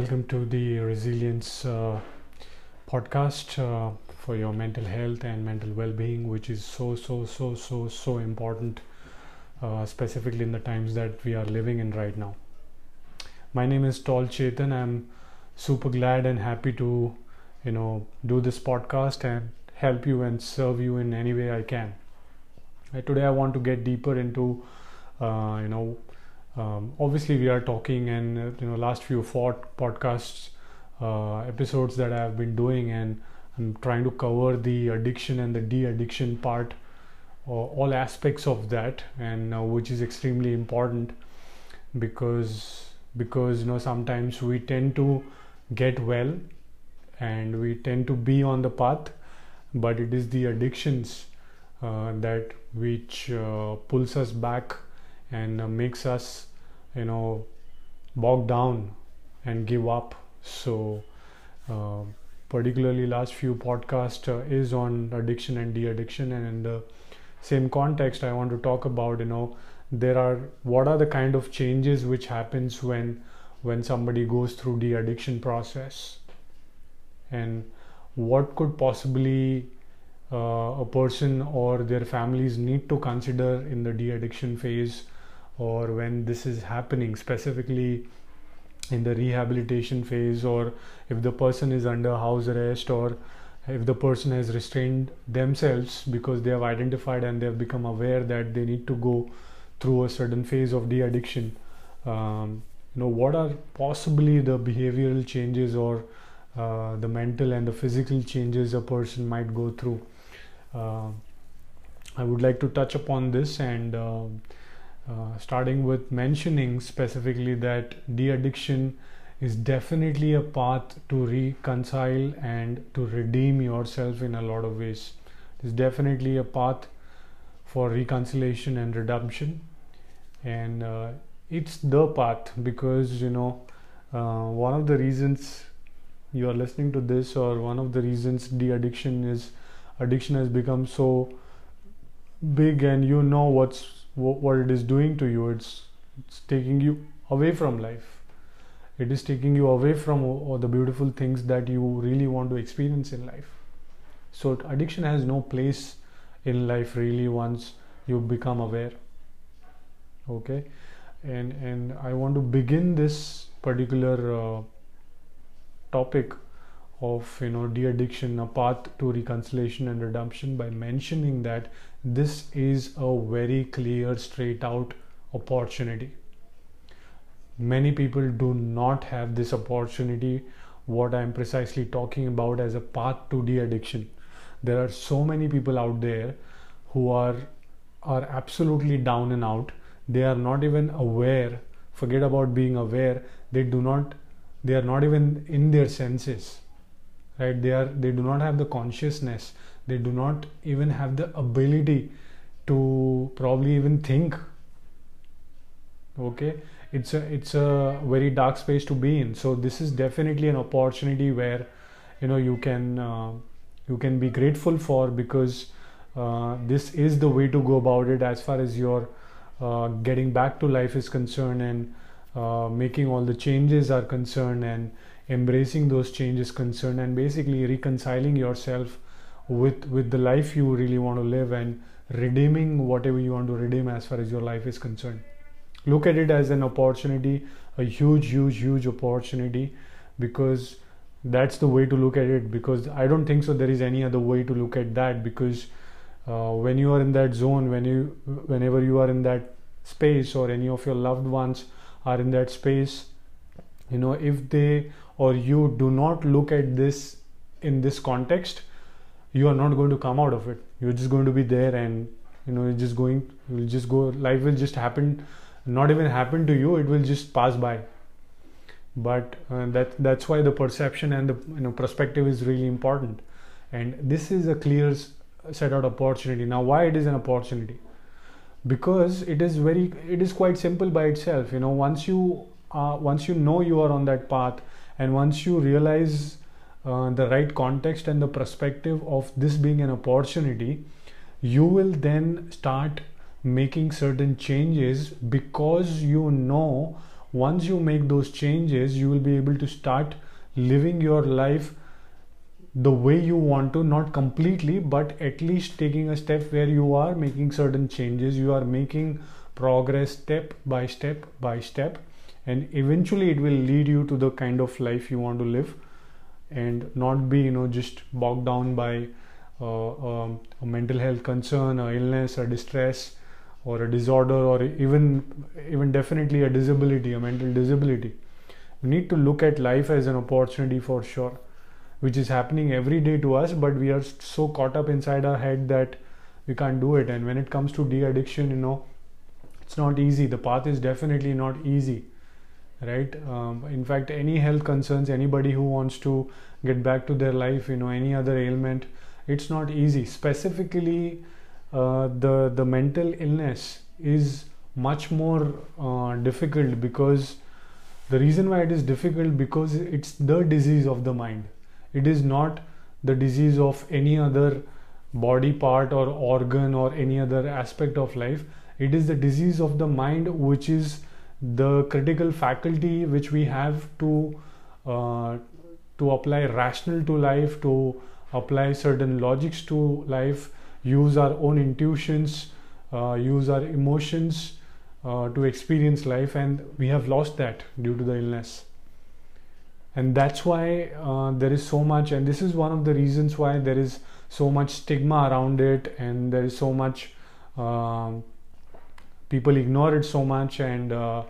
Welcome to the Resilience uh, podcast uh, for your mental health and mental well being, which is so, so, so, so, so important, uh, specifically in the times that we are living in right now. My name is Tall Chetan. I'm super glad and happy to, you know, do this podcast and help you and serve you in any way I can. Today, I want to get deeper into, uh, you know, um, obviously we are talking and uh, you know last few podcasts uh, episodes that i have been doing and i'm trying to cover the addiction and the de-addiction part all aspects of that and uh, which is extremely important because because you know sometimes we tend to get well and we tend to be on the path but it is the addictions uh, that which uh, pulls us back and uh, makes us you know bog down and give up. So uh, particularly last few podcast uh, is on addiction and de-addiction. And in the same context i want to talk about you know there are what are the kind of changes which happens when when somebody goes through de-addiction process? And what could possibly uh, a person or their families need to consider in the de-addiction phase or when this is happening specifically in the rehabilitation phase or if the person is under house arrest or if the person has restrained themselves because they have identified and they have become aware that they need to go through a certain phase of de-addiction. Um, you know what are possibly the behavioral changes or uh, the mental and the physical changes a person might go through? Uh, i would like to touch upon this and uh, uh, starting with mentioning specifically that de-addiction is definitely a path to reconcile and to redeem yourself in a lot of ways. It's definitely a path for reconciliation and redemption, and uh, it's the path because you know uh, one of the reasons you are listening to this, or one of the reasons de-addiction is addiction has become so big, and you know what's what it is doing to you it's it's taking you away from life. It is taking you away from all the beautiful things that you really want to experience in life. So addiction has no place in life really once you become aware. Okay? And and i want to begin this particular uh, topic of you know de-addiction a path to reconciliation and redemption by mentioning that this is a very clear straight out opportunity. Many people do not have this opportunity what i'm precisely talking about as a path to de-addiction. There are so many people out there who are are absolutely down and out. They are not even aware forget about being aware they do not they are not even in their senses right? They are they do not have the consciousness. They do not even have the ability to probably even think. Okay? It's a it's a very dark space to be in. So this is definitely an opportunity where you know you can uh, you can be grateful for because uh, this is the way to go about it as far as your uh, getting back to life is concerned and uh, making all the changes are concerned and embracing those changes concerned and basically reconciling yourself with with the life you really want to live and redeeming whatever you want to redeem as far as your life is concerned. Look at it as an opportunity a huge huge huge opportunity because that's the way to look at it because i don't think so there is any other way to look at that because uh, when you are in that zone when you whenever you are in that space or any of your loved ones are in that space you know if they or you do not look at this in this context you are not going to come out of it. You're just going to be there and you know you're just going you'll just go life will just happen not even happen to you it will just pass by. But uh, that that's why the perception and the you know perspective is really important. And this is a clear set out opportunity. Now why it is an opportunity? Because it is very it is quite simple by itself. You know once you uh, once you know you are on that path and once you realize uh, the right context and the perspective of this being an opportunity you will then start making certain changes because you know once you make those changes you will be able to start living your life the way you want to not completely but at least taking a step where you are making certain changes. You are making progress step by step by step and eventually it will lead you to the kind of life you want to live and not be you know just bogged down by uh, um, a mental health concern a illness a distress or a disorder or even even definitely a disability a mental disability. We need to look at life as an opportunity for sure which is happening every day to us but we are so caught up inside our head that we can't do it. And when it comes to de-addiction you know it's not easy. The path is definitely not easy right? Um, in fact any health concerns anybody who wants to get back to their life you know any other ailment it's not easy. Specifically uh, the the mental illness is much more uh, difficult because the reason why it is difficult because it's the disease of the mind. It is not the disease of any other body part or organ or any other aspect of life. It is the disease of the mind which is the critical faculty which we have to uh, to apply rational to life to apply certain logics to life use our own intuitions uh, use our emotions uh, to experience life and we have lost that due to the illness. And that's why uh, there is so much and this is one of the reasons why there is so much stigma around it and there is so much um, people ignore it so much and uh,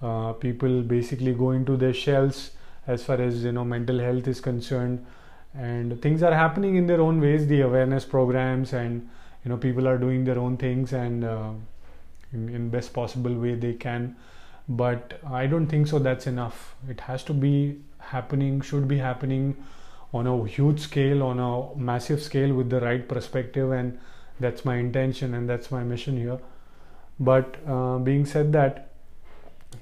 uh, people basically go into their shells as far as you know mental health is concerned. And things are happening in their own ways the awareness programs and you know people are doing their own things and uh, in, in best possible way they can. But i don't think so that's enough. It has to be happening should be happening on a huge scale on a massive scale with the right perspective and that's my intention and that's my mission here but uh, being said that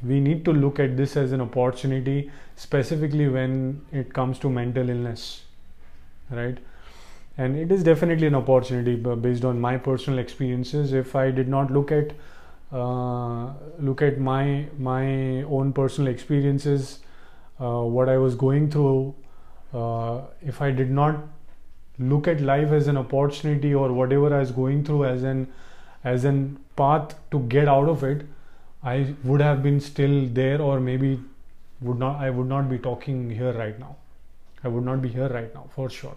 we need to look at this as an opportunity specifically when it comes to mental illness right? And it is definitely an opportunity based on my personal experiences. If i did not look at uh, look at my my own personal experiences uh, what i was going through uh, if i did not look at life as an opportunity or whatever i was going through as an as an path to get out of it i would have been still there or maybe would not i would not be talking here right now. I would not be here right now for sure.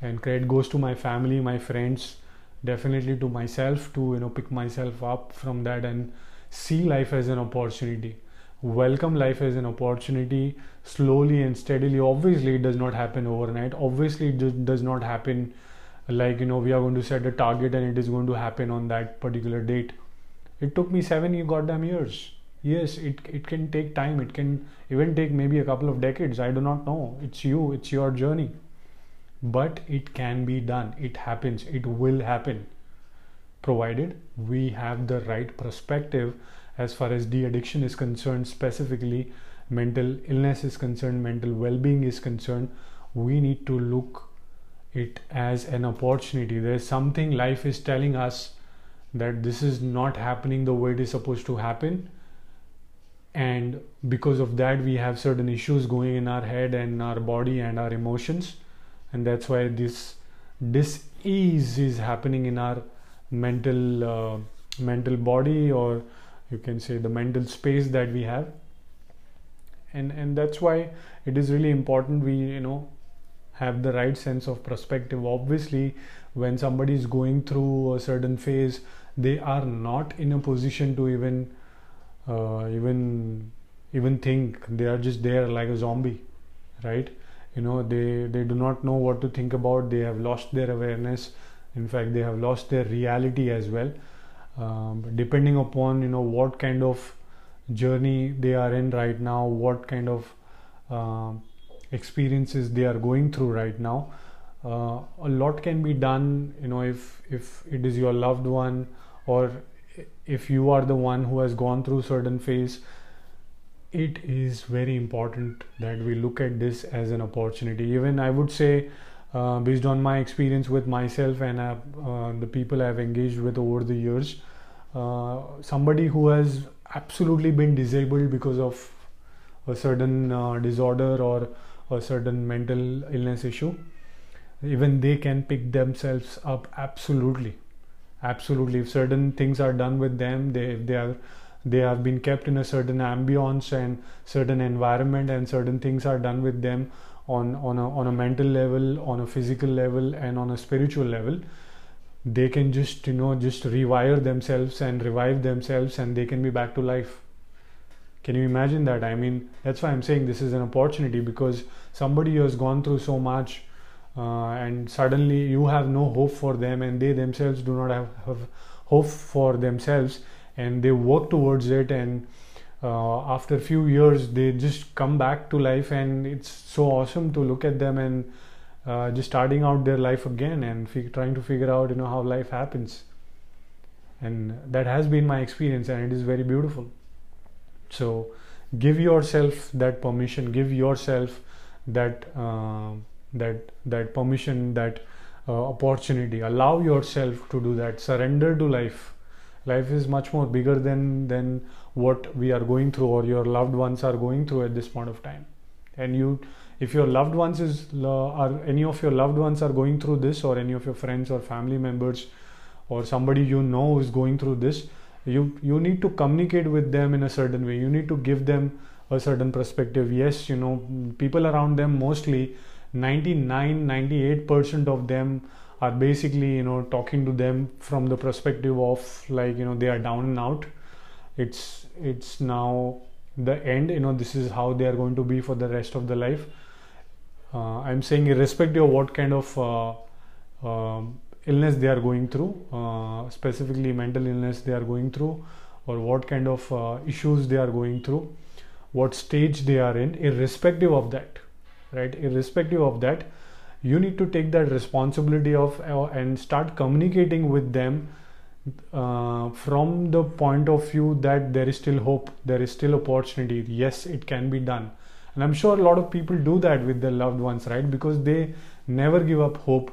And credit goes to my family my friends definitely to myself to you know pick myself up from that and see life as an opportunity. Welcome life as an opportunity slowly and steadily. Obviously it does not happen overnight. Obviously it does not happen like you know we are going to set a target and it is going to happen on that particular date. It took me seven goddamn years. Yes it, it can take time. It can even take maybe a couple of decades. I do not know. It's you. It's your journey. But it can be done. It happens. It will happen. Provided we have the right perspective as far as de-addiction is concerned specifically mental illness is concerned mental well-being is concerned we need to look it as an opportunity. There's something life is telling us that this is not happening the way it is supposed to happen. And because of that we have certain issues going in our head and our body and our emotions. And that's why this dis-ease is happening in our mental uh, mental body or you can say the mental space that we have. And and that's why it is really important we you know have the right sense of perspective. Obviously when somebody is going through a certain phase they are not in a position to even uh, even even think. They are just there like a zombie right? You know they they do not know what to think about. They have lost their awareness. In fact they have lost their reality as well. Um, depending upon you know what kind of journey they are in right now what kind of uh, experiences they are going through right now uh, a lot can be done you know if if it is your loved one or if you are the one who has gone through certain phase it is very important that we look at this as an opportunity. Even i would say uh, based on my experience with myself and uh, uh, the people I've engaged with over the years, uh, somebody who has absolutely been disabled because of a certain uh, disorder or a certain mental illness issue even they can pick themselves up absolutely. Absolutely. If certain things are done with them they if they are they have been kept in a certain ambience and certain environment and certain things are done with them on on a, on a mental level on a physical level and on a spiritual level they can just you know just rewire themselves and revive themselves and they can be back to life can you imagine that? I mean that's why i'm saying this is an opportunity because somebody who has gone through so much uh, and suddenly you have no hope for them and they themselves do not have, have hope for themselves and they work towards it and uh, after a few years they just come back to life and it's so awesome to look at them and uh, just starting out their life again and fi- trying to figure out you know how life happens. And that has been my experience and it is very beautiful so give yourself that permission give yourself that uh, that that permission that uh, opportunity. Allow yourself to do that. Surrender to life. Life is much more bigger than than what we are going through or your loved ones are going through at this point of time. And you if your loved ones is are any of your loved ones are going through this or any of your friends or family members or somebody you know is going through this you you need to communicate with them in a certain way. You need to give them a certain perspective. Yes you know people around them mostly 99 98% of them are basically you know talking to them from the perspective of like you know they are down and out. It's it's now the end. You know this is how they are going to be for the rest of the life. Uh, i'm saying irrespective of what kind of uh, uh, illness they are going through uh, specifically mental illness they are going through or what kind of uh, issues they are going through what stage they are in irrespective of that right? Irrespective of that you need to take that responsibility of uh, and start communicating with them uh, from the point of view that there is still hope there is still opportunity. Yes it can be done. And i'm sure a lot of people do that with their loved ones right? Because they never give up hope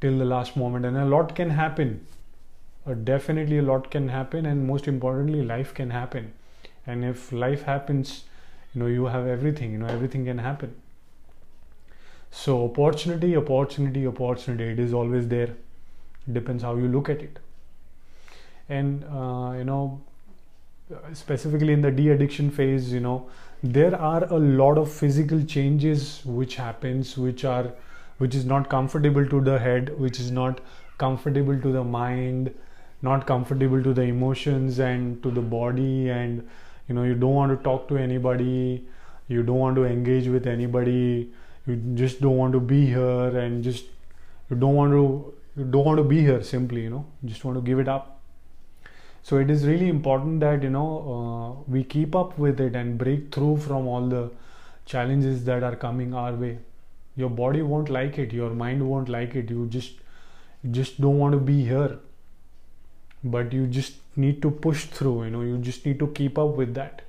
till the last moment. And a lot can happen. Uh, definitely a lot can happen and most importantly life can happen. And if life happens you know you have everything you know everything can happen. So opportunity opportunity opportunity it is always there. It depends how you look at it. And uh, you know specifically in the de-addiction phase you know there are a lot of physical changes which happens which are which is not comfortable to the head which is not comfortable to the mind not comfortable to the emotions and to the body. And you know you don't want to talk to anybody. You don't want to engage with anybody. You just don't want to be here and just you don't want to you don't want to be here simply you know. You just want to give it up. So it is really important that you know uh, we keep up with it and break through from all the challenges that are coming our way your body won't like it your mind won't like it. You just just don't want to be here. But you just need to push through you know you just need to keep up with that.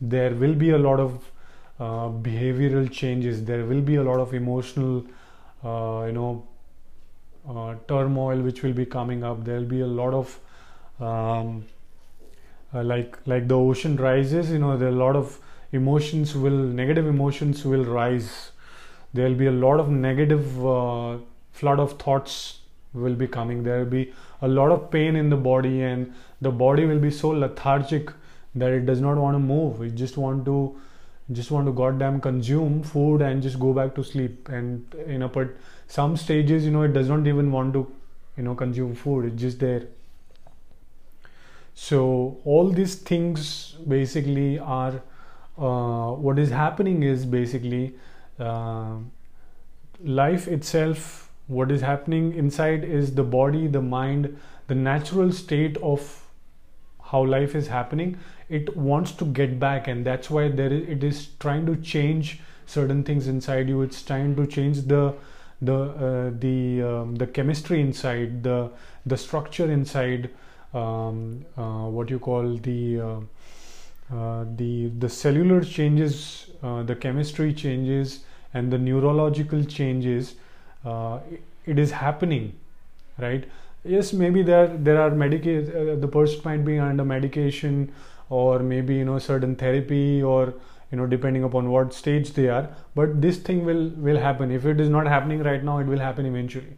There will be a lot of uh, behavioral changes. There will be a lot of emotional uh, you know uh, turmoil which will be coming up. There will be a lot of um, uh, like like the ocean rises you know there are a lot of emotions will negative emotions will rise there will be a lot of negative uh, flood of thoughts will be coming. There will be a lot of pain in the body and the body will be so lethargic that it does not want to move. It just want to just want to goddamn consume food and just go back to sleep. And you know but some stages you know it does not even want to you know consume food. It's just there. So all these things basically are uh, what is happening is basically uh, life itself what is happening inside is the body the mind the natural state of how life is happening. It wants to get back and that's why there is, it is trying to change certain things inside you. It's trying to change the the uh, the um, the chemistry inside the the structure inside um, uh, what you call the uh, the the cellular changes uh, the chemistry changes and the neurological changes uh, it is happening right? Yes maybe there there are medication uh, the person might be under medication or maybe you know certain therapy or you know depending upon what stage they are but this thing will will happen. If it is not happening right now it will happen eventually.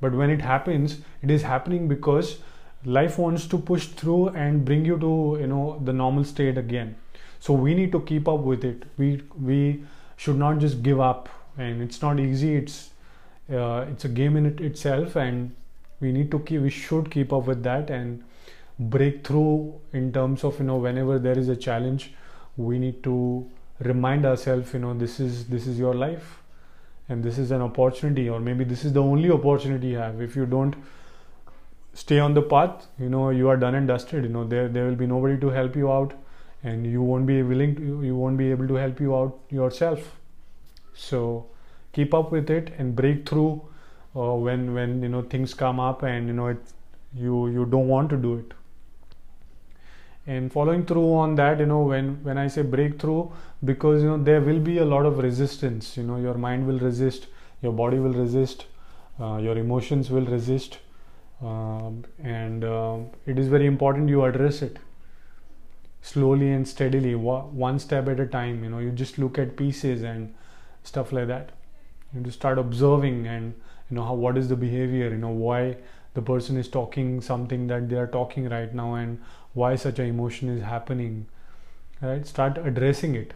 But when it happens it is happening because life wants to push through and bring you to you know the normal state again. So we need to keep up with it. We we should not just give up. And it's not easy. It's uh, it's a game in it itself. And we need to keep we should keep up with that and break through in terms of you know whenever there is a challenge we need to remind ourselves you know this is this is your life and this is an opportunity or maybe this is the only opportunity you have. If you don't stay on the path. You know you are done and dusted. You know there there will be nobody to help you out and you won't be willing to you won't be able to help you out yourself. So keep up with it and break through uh, when when you know things come up and you know it you you don't want to do it. And following through on that you know when when i say breakthrough because you know there will be a lot of resistance. You know your mind will resist your body will resist uh, your emotions will resist and uh, it is very important you address it slowly and steadily one step at a time you know you just look at pieces and stuff like that. You just start observing and you know how what is the behavior you know why the person is talking something that they are talking right now and why such an emotion is happening right? Start addressing it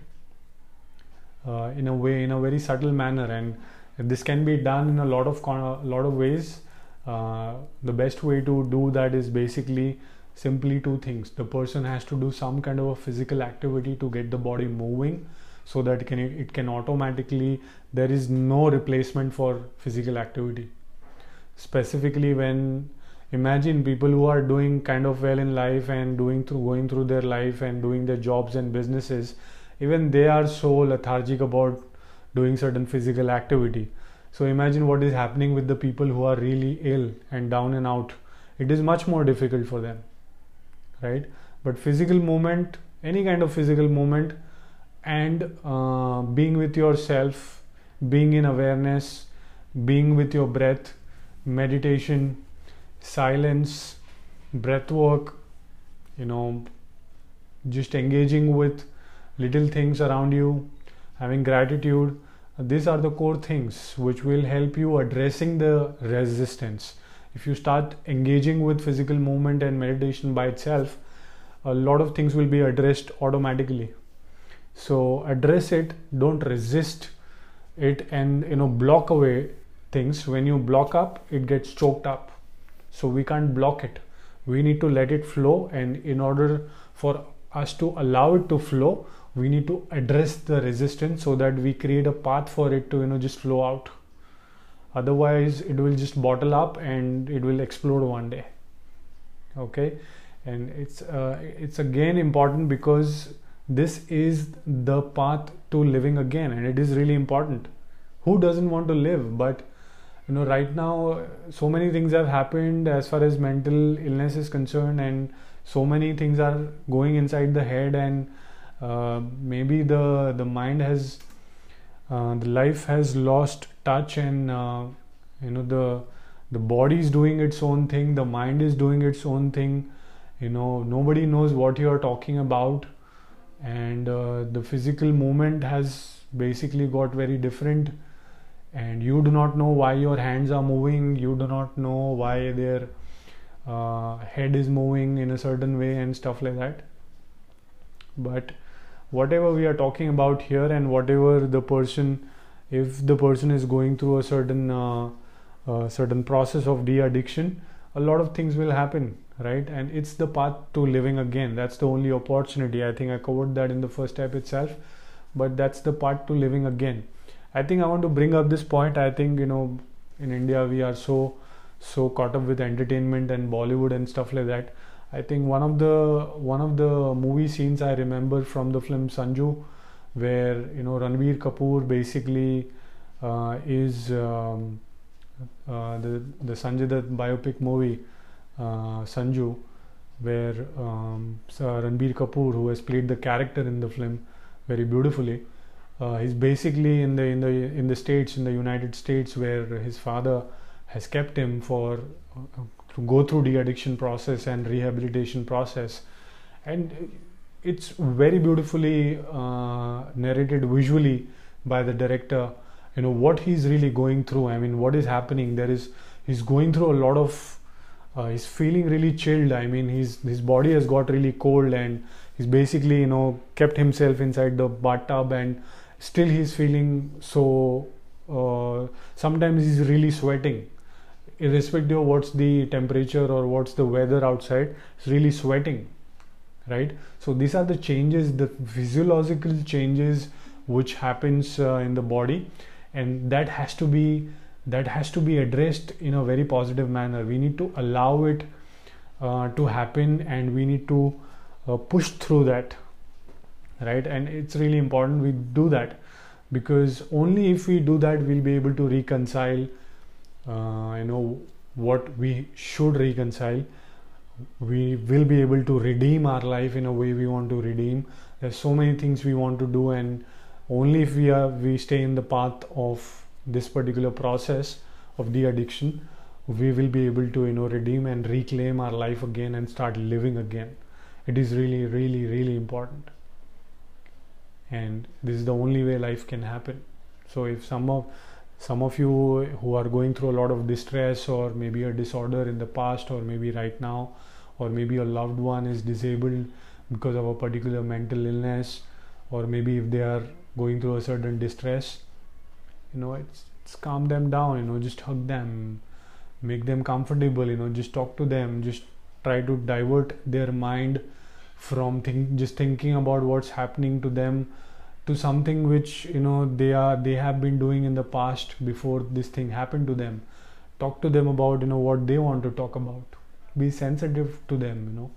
uh, in a way in a very subtle manner. And this can be done in a lot of a lot of ways uh, the best way to do that is basically simply two things. The person has to do some kind of a physical activity to get the body moving so that it can, it can automatically there is no replacement for physical activity. Specifically when imagine people who are doing kind of well in life and doing through going through their life and doing their jobs and businesses even they are so lethargic about doing certain physical activity so imagine what is happening with the people who are really ill and down and out it is much more difficult for them right but physical movement any kind of physical movement and uh, being with yourself being in awareness being with your breath meditation silence, breath work, you know, just engaging with little things around you, having gratitude. These are the core things which will help you addressing the resistance. If you start engaging with physical movement and meditation by itself, a lot of things will be addressed automatically. So address it, don't resist it and you know block away things. When you block up, it gets choked up so we can't block it we need to let it flow and in order for us to allow it to flow we need to address the resistance so that we create a path for it to you know just flow out. Otherwise it will just bottle up and it will explode one day. Okay? And it's uh, it's again important because this is the path to living again and it is really important. Who doesn't want to live? But you know right now so many things have happened as far as mental illness is concerned and so many things are going inside the head and uh, maybe the the mind has uh, the life has lost touch and uh, you know the the body is doing its own thing the mind is doing its own thing you know nobody knows what you are talking about. And uh, the physical movement has basically got very different. And you do not know why your hands are moving you do not know why their uh, head is moving in a certain way and stuff like that. But whatever we are talking about here and whatever the person if the person is going through a certain uh, uh, certain process of de-addiction a lot of things will happen right and it's the path to living again that's the only opportunity i think i covered that in the first step itself but that's the path to living again I think I want to bring up this point. I think you know in India we are so so caught up with entertainment and Bollywood and stuff like that. I think one of the one of the movie scenes I remember from the film Sanju, where you know Ranbir Kapoor basically uh, is um, uh, the the Sanjay Dutt biopic movie uh, Sanju, where um, Ranbir Kapoor, who has played the character in the film very beautifully, uh, he's basically in the in the in the states in the United States where his father has kept him for uh, to go through the addiction process and rehabilitation process. And it's very beautifully uh, narrated visually by the director you know what he's really going through. I mean what is happening? There is he's going through a lot of uh, he's feeling really chilled. I mean his his body has got really cold and he's basically you know kept himself inside the bathtub and still he's feeling so uh, sometimes he's really sweating irrespective of what's the temperature or what's the weather outside it's really sweating right? So these are the changes the physiological changes which happens uh, in the body and that has to be that has to be addressed in a very positive manner. We need to allow it uh, to happen and we need to uh, push through that right? And it's really important we do that because only if we do that we'll be able to reconcile Uh, you know what we should reconcile. We will be able to redeem our life in a way we want to redeem. There's so many things we want to do and only if we are we stay in the path of this particular process of the addiction we will be able to you know redeem and reclaim our life again and start living again. It is really really really important. And this is the only way life can happen. So if some of some of you who are going through a lot of distress or maybe a disorder in the past or maybe right now or maybe your loved one is disabled because of a particular mental illness or maybe if they are going through a certain distress you know it's, it's calm them down you know just hug them make them comfortable you know just talk to them just try to divert their mind from think just thinking about what's happening to them to something which you know they are they have been doing in the past before this thing happened to them. Talk to them about you know what they want to talk about. Be sensitive to them you know.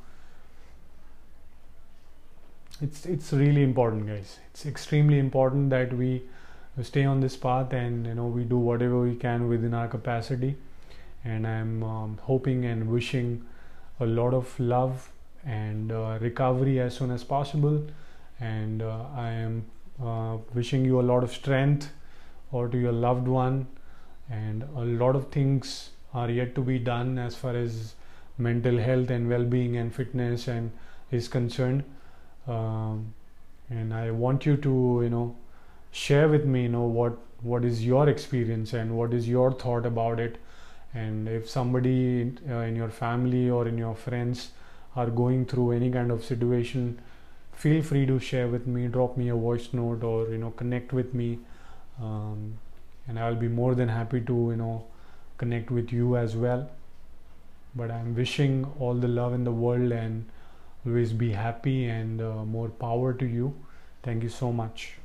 It's it's really important guys. It's extremely important that we stay on this path and you know we do whatever we can within our capacity. And i'm um, hoping and wishing a lot of love and uh, recovery as soon as possible. And uh, i am uh, wishing you a lot of strength or to your loved one and a lot of things are yet to be done as far as mental health and well-being and fitness and is concerned. Um, and i want you to you know share with me you know what what is your experience and what is your thought about it. And if somebody uh, in your family or in your friends are going through any kind of situation feel free to share with me drop me a voice note or you know connect with me. Um, and i'll be more than happy to you know connect with you as well. But i'm wishing all the love in the world and always be happy and uh, more power to you. Thank you so much